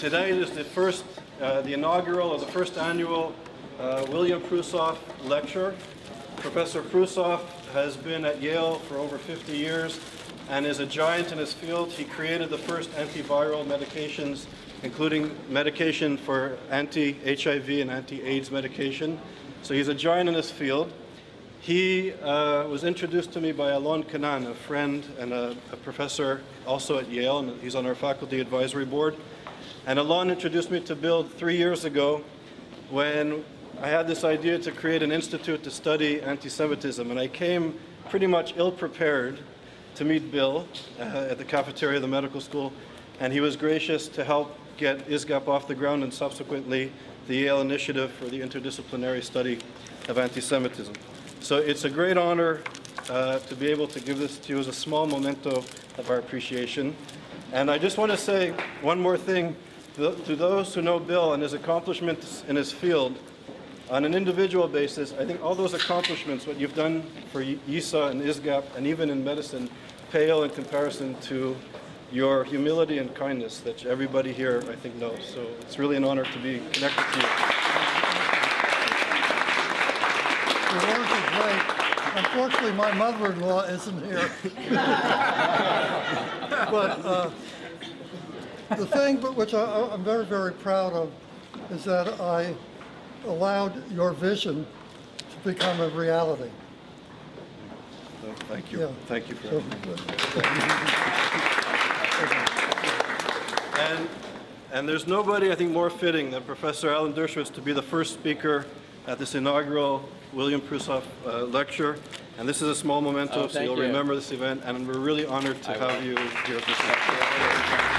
Today is the first, uh, the inaugural or the first annual uh, William Prusoff Lecture. Professor Prusoff has been at Yale for over 50 years and is a giant in his field. He created the first antiviral medications, including medication for anti-HIV and anti-AIDS medication. So he's a giant in his field. He uh, was introduced to me by Alon Kanan, a friend and a, a, professor also at Yale, and he's on our faculty advisory board. And Alon introduced me to Bill three years ago when I had this idea to create an institute to study anti-Semitism, and I came pretty much ill-prepared to meet Bill uh, at the cafeteria of the medical school, and he was gracious to help get ISGAP off the ground and subsequently the Yale Initiative for the Interdisciplinary Study of Anti-Semitism. So it's a great honor uh, to be able to give this to you as a small memento of our appreciation. And I just want to say one more thing to those who know Bill and his accomplishments in his field. On an individual basis, I think all those accomplishments, what you've done for YISA and ISGAP, and even in medicine, pale in comparison to your humility and kindness that everybody here, I think, knows. So it's really an honor to be connected to you. The words are great. Unfortunately, my mother-in-law isn't here. but uh, the thing which I, I'm very, very proud of is that I allowed your vision to become a reality. Thank you. Yeah. Thank you for So, And, and there's nobody, I think, more fitting than Professor Alan Dershowitz to be the first speaker at this inaugural William Prusoff uh, lecture. And this is a small memento, Oh, so you'll you. remember this event. And we're really honored to I have will. you here at this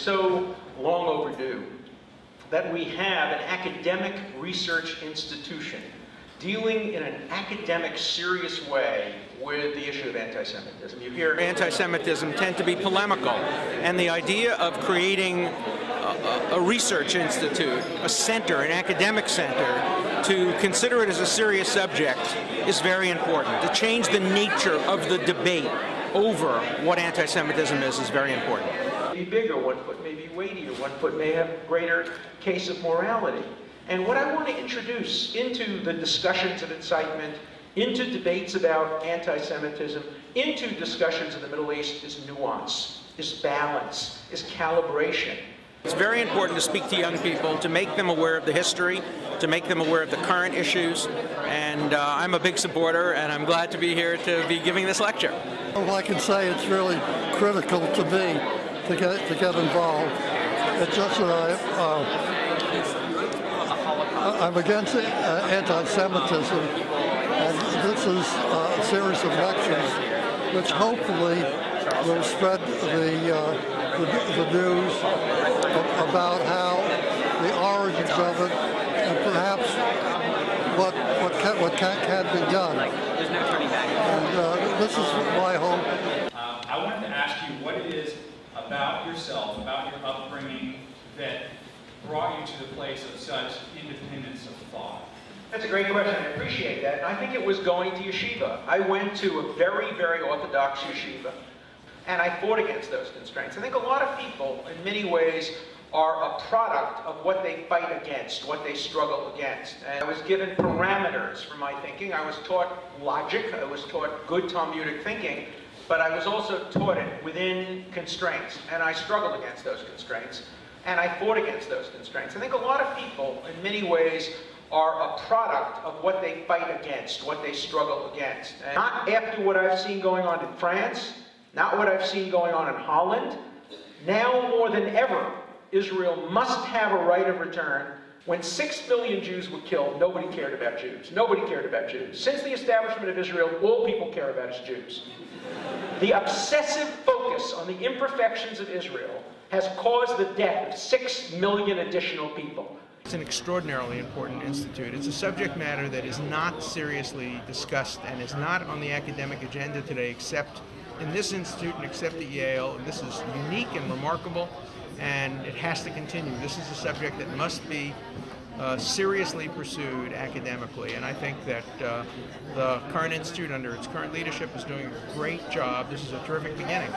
so long overdue that we have an academic research institution dealing in an academic, serious way with the issue of anti-Semitism. You hear anti-Semitism tend to be polemical, and the idea of creating a, a research institute, a center, an academic center, to consider it as a serious subject is very important. To change the nature of the debate over what anti-Semitism is is very important. Be bigger, one foot may be weightier, one foot may have greater case of morality. And what I want to introduce into the discussions of incitement, into debates about anti-Semitism, into discussions of the Middle East is nuance, is balance, is calibration. It's very important to speak to young people, to make them aware of the history, to make them aware of the current issues, and uh, I'm a big supporter, and I'm glad to be here to be giving this lecture. Well, I can say it's really critical to me to get to get involved. It's just that I, uh, I'm against uh, anti-Semitism, and this is a series of lectures which hopefully will spread the, uh, the, the news about how the origins of it and perhaps what what can, what can, can be done. And uh, this is my hope. Uh, I wanted to ask you what it is about yourself, about your upbringing, that brought you to the place of such independence of thought. That's a great question. I appreciate that. I think it was going to yeshiva. I went to a very, very orthodox yeshiva, and I fought against those constraints. I think a lot of people, in many ways, are a product of what they fight against, what they struggle against. And I was given parameters for my thinking. I was taught logic. I was taught good Talmudic thinking. But I was also taught it within constraints. And I struggled against those constraints. And I fought against those constraints. I think a lot of people, in many ways, are a product of what they fight against, what they struggle against. And not after what I've seen going on in France, not what I've seen going on in Holland. Now more than ever, Israel must have a right of return. When six million Jews were killed, nobody cared about Jews. Nobody cared about Jews. Since the establishment of Israel, all people care about is Jews. The obsessive focus on the imperfections of Israel has caused the death of six million additional people. It's an extraordinarily important institute. It's a subject matter that is not seriously discussed and is not on the academic agenda today except in this institute and except at Yale. This is unique and remarkable. And it has to continue. This is a subject that must be uh, seriously pursued academically, and I think that uh, the current institute, under its current leadership, is doing a great job. This is a terrific beginning.